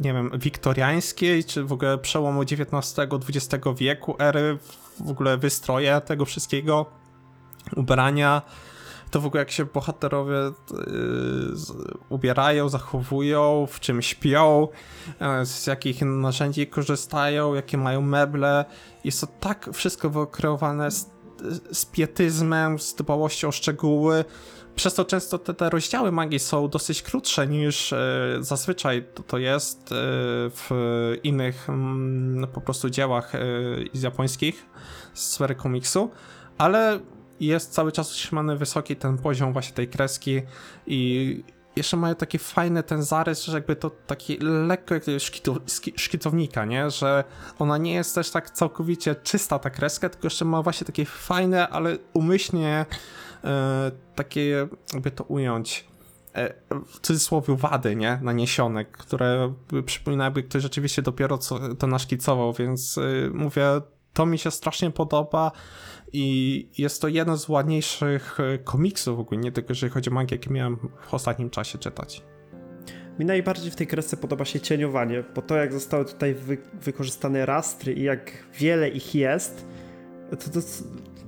S2: nie wiem, wiktoriańskiej, czy w ogóle przełomu XIX-XX wieku, ery, w ogóle wystroje tego wszystkiego, ubrania, to w ogóle jak się bohaterowie yy, ubierają, zachowują, w czym śpią, yy, z jakich narzędzi korzystają, jakie mają meble. Jest to tak wszystko wykreowane z, z pietyzmem, z dbałością o szczegóły. Przez to często te, te rozdziały magii są dosyć krótsze niż e, zazwyczaj to, to jest e, w innych mm, po prostu dziełach e, z japońskich z sfery komiksu, ale jest cały czas utrzymany wysoki ten poziom właśnie tej kreski i jeszcze mają taki fajny ten zarys, że jakby to taki lekko jak szkicu, szkicownika, nie? Że ona nie jest też tak całkowicie czysta ta kreska, tylko jeszcze ma właśnie takie fajne, ale umyślnie e, takie, jakby to ująć, e, w cudzysłowie wady, nie? Naniesione, które przypomina jakby ktoś rzeczywiście dopiero co to naszkicował, więc e, mówię, to mi się strasznie podoba i jest to jeden z ładniejszych e, komiksów ogólnie, tylko jeżeli chodzi o magię, jakie miałem w ostatnim czasie czytać.
S1: Mi najbardziej w tej kresce podoba się cieniowanie, bo to jak zostały tutaj wy wykorzystane rastry i jak wiele ich jest, to, to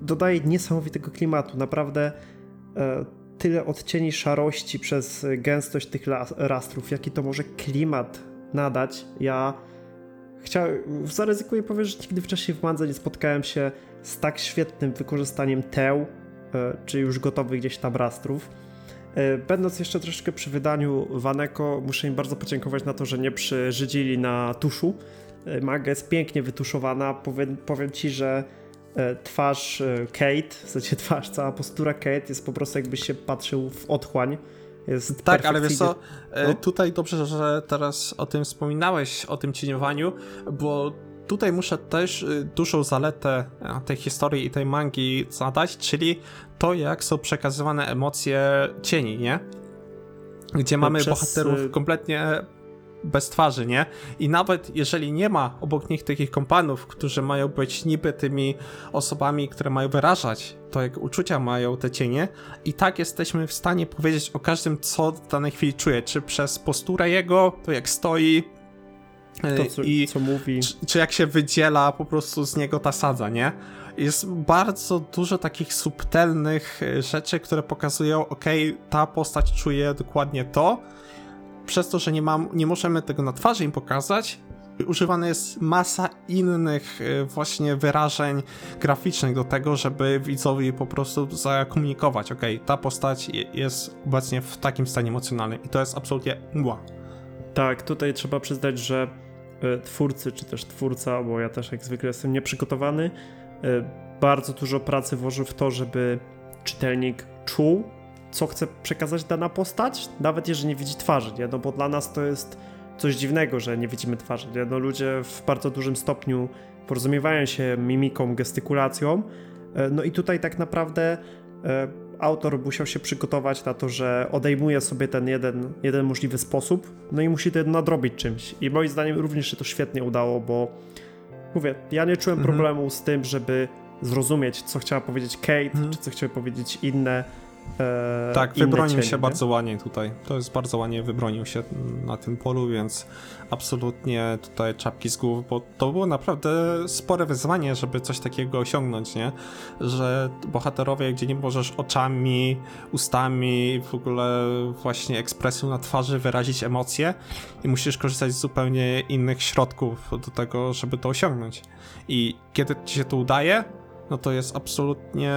S1: dodaje niesamowitego klimatu. Naprawdę e, tyle odcieni szarości przez gęstość tych rastrów, jaki to może klimat nadać. Ja chciałem, zaryzykuję powiedzieć, że nigdy wcześniej w Mandze nie spotkałem się z tak świetnym wykorzystaniem teł, e, czy już gotowych gdzieś tam rastrów. E, będąc jeszcze troszeczkę przy wydaniu Waneko, muszę im bardzo podziękować na to, że nie przyżydzili na tuszu. E, maga jest pięknie wytuszowana. Powiem, powiem ci, że twarz Kate, w sensie twarz, cała postura Kate jest po prostu jakbyś się patrzył w otchłań. Jest
S2: tak, ale wiesz co, no? tutaj dobrze, że teraz o tym wspominałeś, o tym cieniowaniu, bo tutaj muszę też y, dużą zaletę e, tej historii i tej mangi zadać, czyli to, jak są przekazywane emocje cieni, nie? Gdzie mamy przez... bohaterów y, kompletnie bez twarzy, nie? I nawet jeżeli nie ma obok nich takich kompanów, którzy mają być niby tymi osobami, które mają wyrażać to, jak uczucia mają te cienie, i tak jesteśmy w stanie powiedzieć o każdym, co w danej chwili czuje, czy przez posturę jego, to jak stoi,
S1: to, co, i co mówi.
S2: Czy, czy, jak się wydziela po prostu z niego ta sadza, nie? Jest bardzo dużo takich subtelnych e, rzeczy, które pokazują, ok, ta postać czuje dokładnie to, przez to, że nie, mam, nie możemy tego na twarzy im pokazać, używana jest masa innych e, właśnie wyrażeń graficznych do tego, żeby widzowi po prostu zakomunikować, ok, ta postać jest obecnie w takim stanie emocjonalnym i to jest absolutnie mgła.
S1: Tak, tutaj trzeba przyznać, że e, twórcy, czy też twórca, bo ja też jak zwykle jestem nieprzygotowany, e, bardzo dużo pracy włożył w to, żeby czytelnik czuł co chce przekazać dana postać, nawet jeżeli nie widzi twarzy, nie? No bo dla nas to jest coś dziwnego, że nie widzimy twarzy, nie? No ludzie w bardzo dużym stopniu porozumiewają się mimiką, gestykulacją, e, no i tutaj tak naprawdę e, autor musiał się przygotować na to, że odejmuje sobie ten jeden, jeden możliwy sposób, no i musi to nadrobić czymś. I moim zdaniem również się to świetnie udało, bo mówię, ja nie czułem mhm. problemu z tym, żeby zrozumieć, co chciała powiedzieć Kate, mhm. czy co chciały powiedzieć inne
S2: E, tak, wybronił cienie, się nie? bardzo ładnie tutaj. To jest bardzo ładnie wybronił się na tym polu, więc absolutnie tutaj czapki z głów, bo to było naprawdę spore wyzwanie, żeby coś takiego osiągnąć, nie? Że bohaterowie, gdzie nie możesz oczami, ustami, w ogóle właśnie ekspresją na twarzy wyrazić emocje i musisz korzystać z zupełnie innych środków do tego, żeby to osiągnąć. I kiedy ci się to udaje, no to jest absolutnie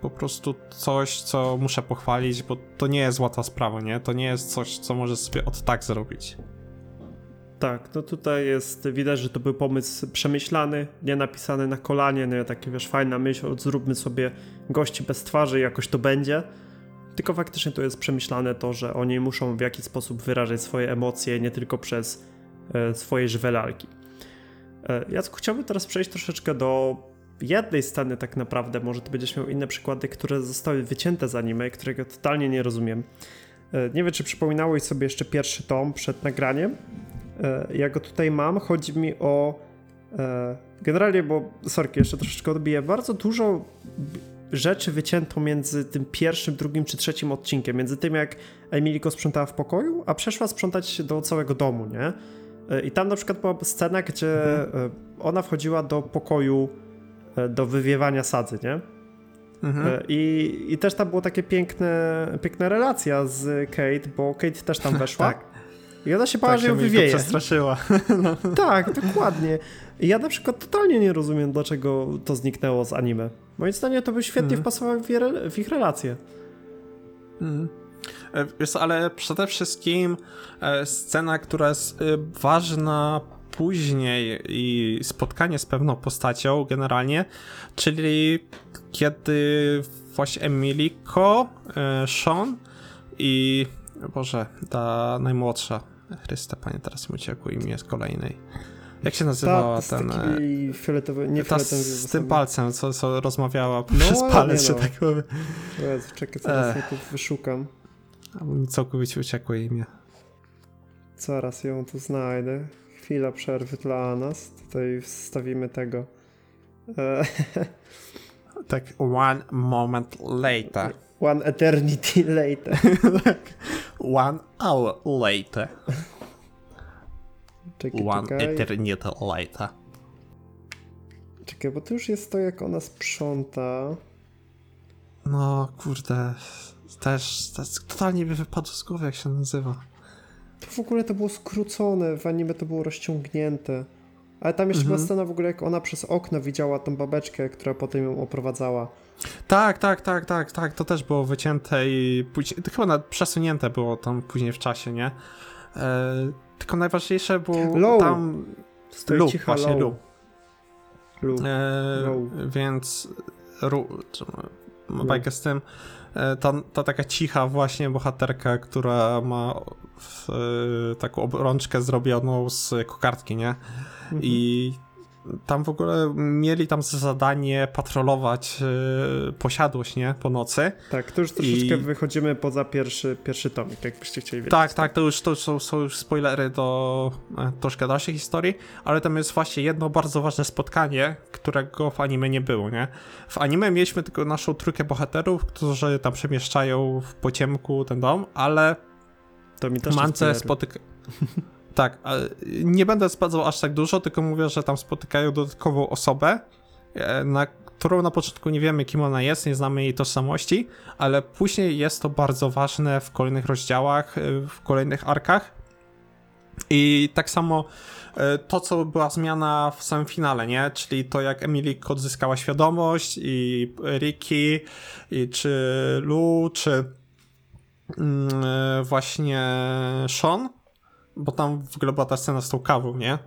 S2: po prostu coś, co muszę pochwalić, bo to nie jest łatwa sprawa, nie? To nie jest coś, co możesz sobie od tak zrobić.
S1: Tak, no tutaj jest, widać, że to był pomysł przemyślany, nie napisany na kolanie, no takie wiesz, fajna myśl, zróbmy sobie gości bez twarzy, jakoś to będzie. Tylko faktycznie to jest przemyślane to, że oni muszą w jakiś sposób wyrażać swoje emocje, nie tylko przez e, swoje żywe lalki. E, Jacku, chciałbym teraz przejść troszeczkę do jednej sceny tak naprawdę, może ty będziesz miał inne przykłady, które zostały wycięte z anime, którego totalnie nie rozumiem. E, nie wiem, czy przypominałeś sobie jeszcze pierwszy tom przed nagraniem. E, ja go tutaj mam. Chodzi mi o. E, generalnie, bo sorki, jeszcze troszeczkę odbiję. Bardzo dużo rzeczy wycięto między tym pierwszym, drugim czy trzecim odcinkiem. Między tym, jak Emiliko sprzątała w pokoju, a przeszła sprzątać do całego domu, nie? I tam na przykład była scena, gdzie mhm. ona wchodziła do pokoju do wywiewania sadzy, nie? Mhm. E, I, I też tam było takie piękne, piękna relacja z Kate, bo Kate też tam weszła. tak. I ona się bała, tak że ją wywieje.
S2: To przestraszyła.
S1: no. Tak, dokładnie. I ja na przykład totalnie nie rozumiem, dlaczego to zniknęło z anime. Moim zdaniem to by świetnie mhm. wpasowało w, w, ich relacje.
S2: Mhm. E, wiesz, ale przede wszystkim scena, która jest ważna później i spotkanie z pewną postacią generalnie, czyli kiedy właśnie Emiliko, e, Sean i Boże, ta najmłodsza. Chryste, panie, teraz mi uciekło imię z kolejnej. Jak się nazywała
S1: ta,
S2: ten...
S1: Taki fioletowy, nie
S2: ta
S1: fioletowy.
S2: z tym palcem, co, co rozmawiała
S1: No,
S2: przez
S1: ale
S2: palec,
S1: nie no.
S2: tak powiem.
S1: Czekaj, zaraz ja tu wyszukam.
S2: Całkowicie uciekło imię.
S1: Zaraz ją tu znajdę. Chwila przerwy dla nas. Tutaj wstawimy tego. E,
S2: Tak, one moment later.
S1: One eternity later.
S2: one hour later.
S1: Czekaj,
S2: One
S1: czekaj.
S2: eternity later.
S1: Czekaj, bo to już jest to, jak ona sprząta.
S2: No, kurde. Też, też totalnie mi wypadło z głowy, jak się nazywa.
S1: To w ogóle to było skrócone, w anime to było rozciągnięte. Ale tam jeszcze
S2: Mhm.
S1: była scena w ogóle, jak ona przez okno widziała tą babeczkę, która potem ją oprowadzała.
S2: Tak, tak, tak, tak, tak. To też było wycięte i później. To chyba nawet przesunięte było tam później w czasie, nie? E, tylko najważniejsze było
S1: Low.
S2: tam.
S1: Stoi
S2: Lu,
S1: cicha
S2: właśnie
S1: Lu.
S2: Lu.
S1: Lu.
S2: E,
S1: Low.
S2: więc. Ru, bajkę z tym. E, ta, ta taka cicha właśnie bohaterka, która ma w, e, taką obrączkę zrobioną z kokardki, nie?
S1: Mhm.
S2: I tam w ogóle mieli tam za zadanie patrolować e, posiadłość, nie? Po nocy.
S1: Tak, to już troszeczkę
S2: I-
S1: wychodzimy poza pierwszy, pierwszy tomik, jakbyście chcieli wiedzieć.
S2: Tak, tak, to już to są, są już spoilery do e, troszkę dalszej historii, ale tam jest właśnie jedno bardzo ważne spotkanie, którego w anime nie było, nie? W anime mieliśmy tylko naszą trójkę bohaterów, którzy tam przemieszczają w pociemku ten dom, ale
S1: To mi też
S2: mance spotyka... tak, nie będę spadzał aż tak dużo, tylko mówię, że tam spotykają dodatkową osobę, e, na którą na początku nie wiemy, kim ona jest, nie znamy jej tożsamości, ale później jest to bardzo ważne w kolejnych rozdziałach, e, w kolejnych arkach. I tak samo e, to, co była zmiana w samym finale, nie? Czyli to, jak Emily odzyskała świadomość i Ricky, i czy Lu, czy właśnie Sean, bo tam w ogóle była ta scena z tą kawą, nie?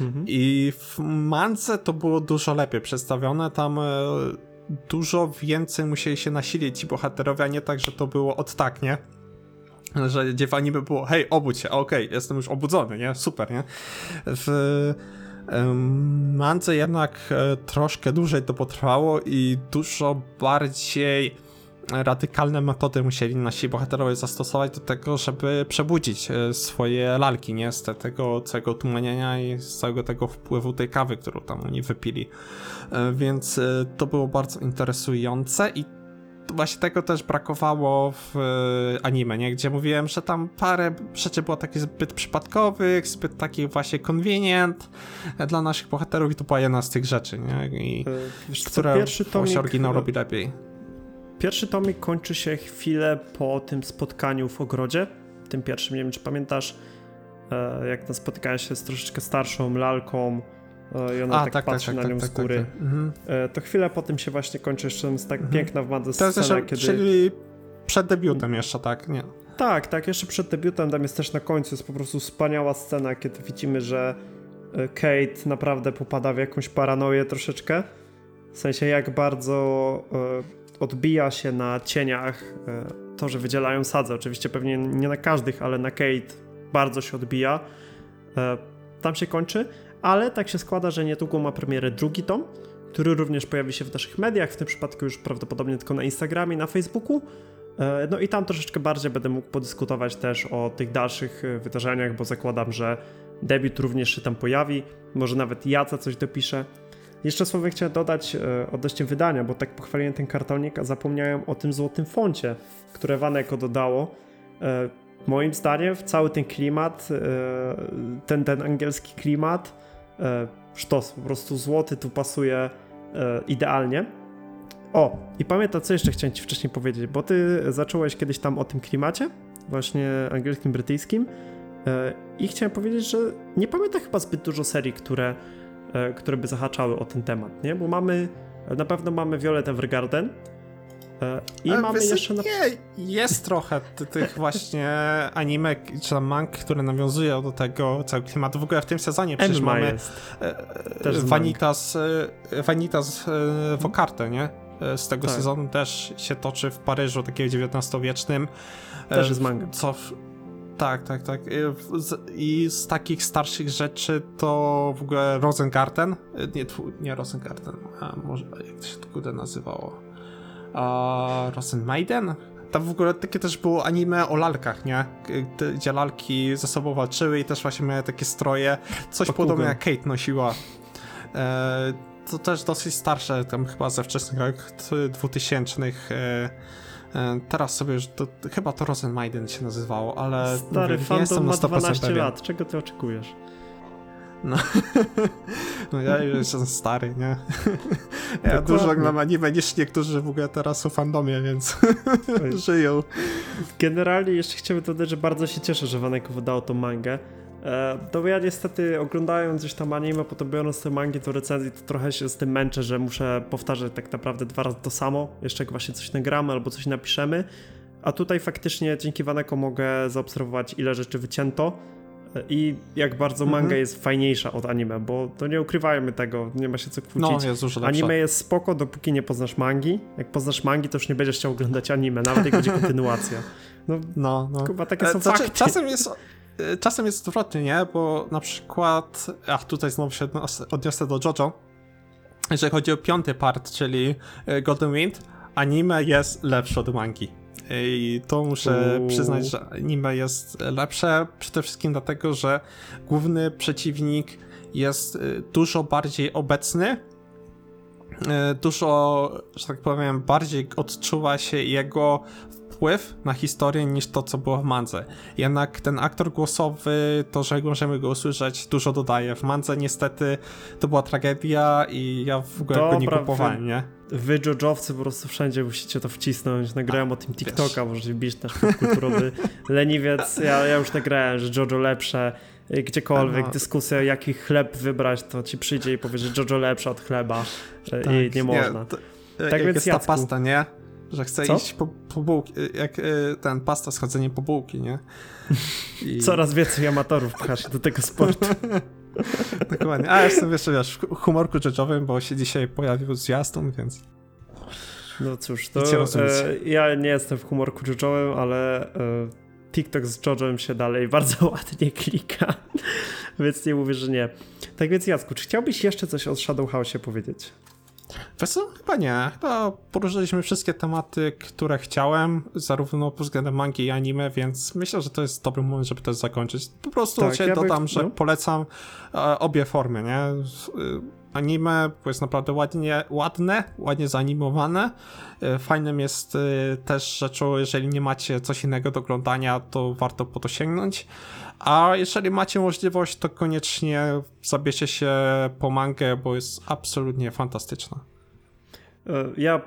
S1: Mhm.
S2: I w mance to było dużo lepiej przedstawione, tam e, dużo więcej musieli się nasilić ci bohaterowie, a nie tak, że to było od tak, nie? Że gdzie w anime było, hej, obudź się, okej, jestem już obudzony, nie? Super, nie? W mance jednak e, troszkę dłużej to potrwało i dużo bardziej radykalne metody musieli nasi bohaterowie zastosować do tego, żeby przebudzić e, swoje lalki, nie? Z te- tego całego tumanienia i z całego tego wpływu tej kawy, którą tam oni wypili. E, Więc e, to było bardzo interesujące i właśnie tego też brakowało w anime, nie? Gdzie mówiłem, że tam parę rzeczy było takich zbyt przypadkowych, zbyt takich właśnie convenient dla naszych bohaterów i to była jedna z tych rzeczy, nie? I
S1: Wiesz
S2: która
S1: pierwszy tomik,
S2: oryginał robi lepiej.
S1: Pierwszy tomik kończy się chwilę po tym spotkaniu w ogrodzie. Tym pierwszym, nie wiem czy pamiętasz, e, jak tam spotykałem się z troszeczkę starszą lalką e, i ona tak, patrzy na nią z góry.
S2: tak. Mhm.
S1: E, To chwilę po tym się właśnie kończy, jeszcze jest tak
S2: Mhm.
S1: piękna w madze scena,
S2: jeszcze,
S1: kiedy...
S2: czyli przed debiutem jeszcze, tak? Nie.
S1: Tak, tak, jeszcze przed debiutem, tam jest też na końcu, jest po prostu wspaniała scena, kiedy widzimy, że Kate naprawdę popada w jakąś paranoję troszeczkę. W sensie jak bardzo odbija się na cieniach e, to, że wydzielają sadze. Oczywiście pewnie nie na każdych, ale na Kate bardzo się odbija. E, tam się kończy, ale tak się składa, że niedługo ma premierę drugi tom, który również pojawi się w naszych mediach, w tym przypadku już prawdopodobnie tylko na Instagramie, na Facebooku. E, No i tam troszeczkę bardziej będę mógł podyskutować też o tych dalszych wydarzeniach, bo zakładam, że debiut również się tam pojawi. Może nawet Jaca coś dopiszę. Jeszcze słowem chciałem dodać e, odnośnie wydania, bo tak pochwaliłem ten kartonik, a zapomniałem o tym złotym foncie, które Waneko dodało. E, Moim zdaniem cały ten klimat, e, ten, ten angielski klimat, sztos, po prostu złoty tu pasuje idealnie. O, i pamiętam, co jeszcze chciałem ci wcześniej powiedzieć, bo ty zacząłeś kiedyś tam o tym klimacie, właśnie angielskim, brytyjskim i chciałem powiedzieć, że nie pamiętam chyba zbyt dużo serii, które, które by zahaczały o ten temat, nie? Bo mamy, na pewno mamy Violet Evergarden e, i
S2: Ale
S1: mamy jeszcze... Na...
S2: Nie, jest trochę ty- tych właśnie anime, czy tam mang, które nawiązują do tego całego klimatu. W ogóle w tym sezonie przecież
S1: Enma
S2: mamy
S1: jest.
S2: e,
S1: Też
S2: Vanitas, e, Vanitas e, Vocarte, nie? e, z tego
S1: Tak.
S2: sezonu też się toczy w Paryżu, takiego XIX-wiecznym.
S1: Też
S2: E,
S1: jest manga.
S2: Co w... Tak, tak, tak. I z- I z takich starszych rzeczy to w ogóle Rosengarten. E, Nie, nie Rosengarten, a może jak to się to nazywało? A, Rosenmaiden? Tam w ogóle takie też było anime o lalkach, nie? Gdzie lalki ze sobą walczyły i też właśnie miały takie stroje. Coś podobnie jak Kate nosiła. E, to też dosyć starsze, tam chyba ze wczesnych lat 2000. E, e, teraz sobie już, to, chyba to Rosenmaiden się nazywało, ale
S1: Stary
S2: mówię, nie jestem
S1: fandom
S2: na
S1: ma
S2: 100%
S1: 12
S2: pewien.
S1: lat, czego ty oczekujesz?
S2: No ja już jestem stary, nie? Ja dużo
S1: Dokładnie.
S2: oglądam anime niż niektórzy w ogóle teraz w fandomie, więc żyją.
S1: Generalnie jeszcze chciałbym dodać, że bardzo się cieszę, że Wanek wydało tą mangę. E, to ja niestety oglądając gdzieś tam anime, potem biorąc te mangi do recenzji, to trochę się z tym męczę, że muszę powtarzać tak naprawdę dwa razy to samo, jeszcze jak właśnie coś nagramy albo coś napiszemy. A tutaj faktycznie dzięki Waneko mogę zaobserwować ile rzeczy wycięto e, i jak bardzo
S2: Mhm.
S1: manga jest fajniejsza od anime, bo to nie ukrywajmy tego, nie ma się co kłócić.
S2: No, jest dużo.
S1: Anime jest spoko, dopóki nie poznasz mangi. Jak poznasz mangi, to już nie będziesz chciał oglądać anime, nawet jak będzie kontynuacja. No,
S2: No, no.
S1: chyba takie
S2: E,
S1: są
S2: znaczy,
S1: fakty.
S2: czasem jest e, czasem jest odwrotnie, nie? Bo na przykład, ach, tutaj znowu się odniosę do JoJo. Jeżeli chodzi o piąty part, czyli e, Golden Wind, anime jest lepsze od mangi. I to muszę
S1: Uuu.
S2: przyznać, że anime jest lepsze przede wszystkim dlatego, że główny przeciwnik jest e, dużo bardziej obecny, dużo, że tak powiem, bardziej odczuwa się jego wpływ na historię niż to, co było w mandze. Jednak ten aktor głosowy, to, że możemy go usłyszeć, dużo dodaje. W mandze niestety to była tragedia i ja w ogóle go nie
S1: Dobra,
S2: kupowałem, nie?
S1: Wy, dżodżowcy, po prostu wszędzie musicie to wcisnąć. Nagrałem o tym
S2: wiesz.
S1: TikToka, możecie wbić nasz kulturowy leniwiec. Ja, ja już nagrałem, że JoJo lepsze. Y, Gdziekolwiek
S2: No.
S1: dyskusja, jaki chleb wybrać, to ci przyjdzie i powie, że JoJo lepsze od chleba y, i nie można.
S2: to,
S1: Tak
S2: jak
S1: więc,
S2: jest ta pasta, nie? Że chce
S1: Co?
S2: iść po, po bułki, jak y, ten pasta schodzenie po bułki, nie? I...
S1: Coraz więcej amatorów pcha się do tego sportu.
S2: Dokładnie. A jestem jeszcze, wiesz, w humorku rzeczowym, bo się dzisiaj pojawił zwiastun, więc...
S1: No cóż, to e, ja nie jestem w humorku JoJo'em, ale e, TikTok z JoJo'em się dalej bardzo ładnie klika, więc nie mówię, że nie. Tak więc Jacku, czy chciałbyś jeszcze coś o Shadow House'ie powiedzieć?
S2: Wiesz co? Chyba nie. Chyba poruszyliśmy wszystkie tematy, które chciałem, zarówno pod względem mangi i anime, więc myślę, że to jest dobry moment, żeby też zakończyć. Po prostu
S1: Tak,
S2: się
S1: ja by-
S2: dodam, że
S1: no.
S2: polecam e, obie formy, nie? Y, Anime jest naprawdę ładnie, ładne, ładnie zaanimowane. E, Fajnym jest e, też rzeczą, jeżeli nie macie coś innego do oglądania, to warto po to sięgnąć. A jeżeli macie możliwość, to koniecznie zabierzcie się po mangę, bo jest absolutnie fantastyczna.
S1: E, Ja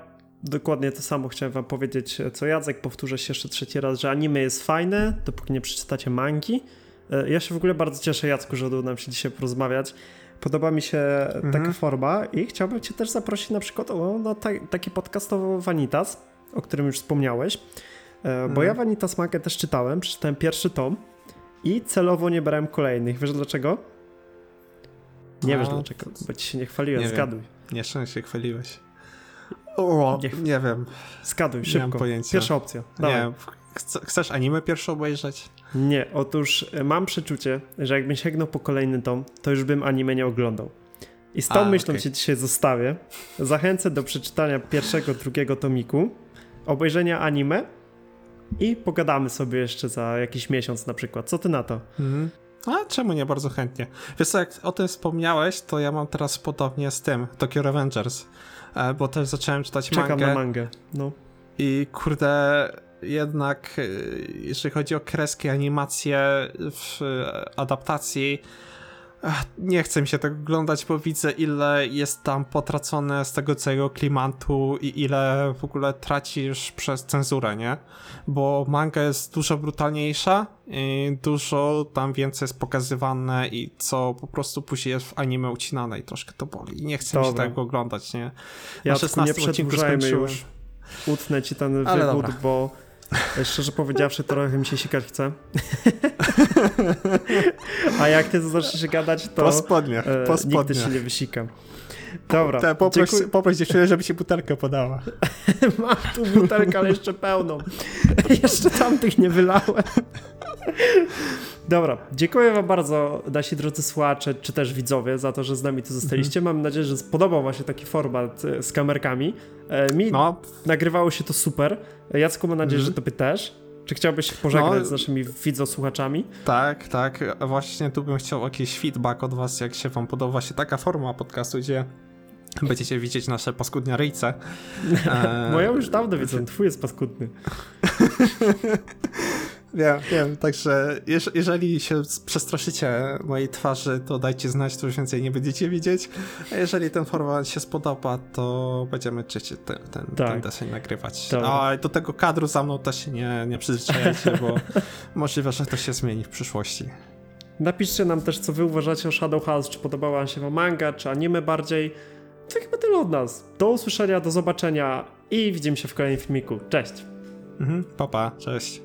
S1: dokładnie to samo chciałem wam powiedzieć, e, co Jacek, powtórzę się jeszcze trzeci raz, że anime jest fajne, dopóki nie przeczytacie mangi. E, Ja się w ogóle bardzo cieszę, Jacku, że udało nam się dzisiaj porozmawiać. Podoba mi się taka forma i chciałbym cię też zaprosić na przykład o, na ta, takie podcastowo Vanitas, o którym już wspomniałeś, bo ja Vanitas mangę też czytałem, przeczytałem pierwszy tom i celowo nie brałem kolejnych. Wiesz dlaczego? Nie
S2: A,
S1: wiesz dlaczego, bo ci się nie chwaliłem,
S2: nie wiem.
S1: zgaduj.
S2: Nie szczęście się chwaliłeś. O,
S1: Nie.
S2: nie, wiem.
S1: Zgaduj,
S2: Nie mam
S1: szybko.
S2: pojęcia.
S1: Pierwsza opcja. Dawaj.
S2: Nie, chce- chcesz anime pierwsze obejrzeć?
S1: Nie, otóż e, mam przeczucie, że jakbym sięgnął po kolejny tom, to już bym anime nie oglądał. I z tą
S2: A,
S1: myślą
S2: okej.
S1: cię dzisiaj zostawię. Zachęcę do przeczytania pierwszego, drugiego tomiku, obejrzenia anime i pogadamy sobie jeszcze za jakiś miesiąc na przykład. Co ty na to?
S2: Mhm. A czemu nie? Bardzo chętnie. Wiesz co, jak o tym wspomniałeś, to ja mam teraz podobnie z tym, Tokyo Revengers, e, bo też zacząłem czytać
S1: Czekam
S2: mangę
S1: na mangę. No.
S2: i kurde, jednak e, jeżeli chodzi o kreski, animacje w e, adaptacji, ach, nie chce mi się tego oglądać, bo widzę ile jest tam potracone z tego całego klimatu i ile w ogóle tracisz przez cenzurę, nie? Bo manga jest dużo brutalniejsza i dużo tam więcej jest pokazywane i co po prostu później jest w anime ucinane i troszkę to boli nie chcę mi się
S1: Dobra.
S2: tego oglądać, nie?
S1: Ja
S2: Na
S1: tylko nie
S2: 16 odcinku skończyłem.
S1: już. Utnę ci ten
S2: Ale
S1: wywód,
S2: dobra.
S1: bo Szczerze powiedziawszy, trochę mi się sikać chce. A jak ty zaczniesz gadać, to
S2: Po spodniach,
S1: e,
S2: po
S1: nigdy
S2: spodniach.
S1: się nie wysikam. Dobra,
S2: Te, poproś,
S1: dziękuję.
S2: poproś dziewczynę, żeby ci butelkę podała.
S1: Mam tu butelkę, ale jeszcze pełną. jeszcze tamtych nie wylałem. Dobra, dziękuję wam bardzo, nasi drodzy słuchacze, czy też widzowie, za to, że z nami tu zostaliście.
S2: Mhm.
S1: Mam nadzieję, że spodobał wam się taki format e, z kamerkami. E, Mi
S2: No,
S1: nagrywało się to super. Jacku, mam nadzieję,
S2: Mhm.
S1: że tobie też. Czy chciałbyś pożegnać
S2: No.
S1: z naszymi widzosłuchaczami?
S2: tak, tak. Właśnie tu bym chciał jakiś feedback od was, jak się wam podoba się taka forma podcastu, gdzie będziecie widzieć nasze paskudnia ryjce. E,
S1: Moją już dawno widzę, twój jest paskudny.
S2: Wiem, wiem, także jeż- jeżeli się przestraszycie mojej twarzy, to dajcie znać, to już więcej nie będziecie widzieć. A jeżeli ten format się spodoba, to będziemy częściej ten, ten,
S1: Tak.
S2: ten deseń nagrywać.
S1: Dobra.
S2: A do tego kadru za mną też się nie, nie przyzwyczajajcie, bo możliwe, że to się zmieni w przyszłości.
S1: Napiszcie nam też, co wy uważacie o Shadow House, czy podobała się wam manga, czy anime bardziej. To chyba tyle od nas. Do usłyszenia, do zobaczenia i widzimy się w kolejnym filmiku. Cześć!
S2: Mhm, papa, cześć.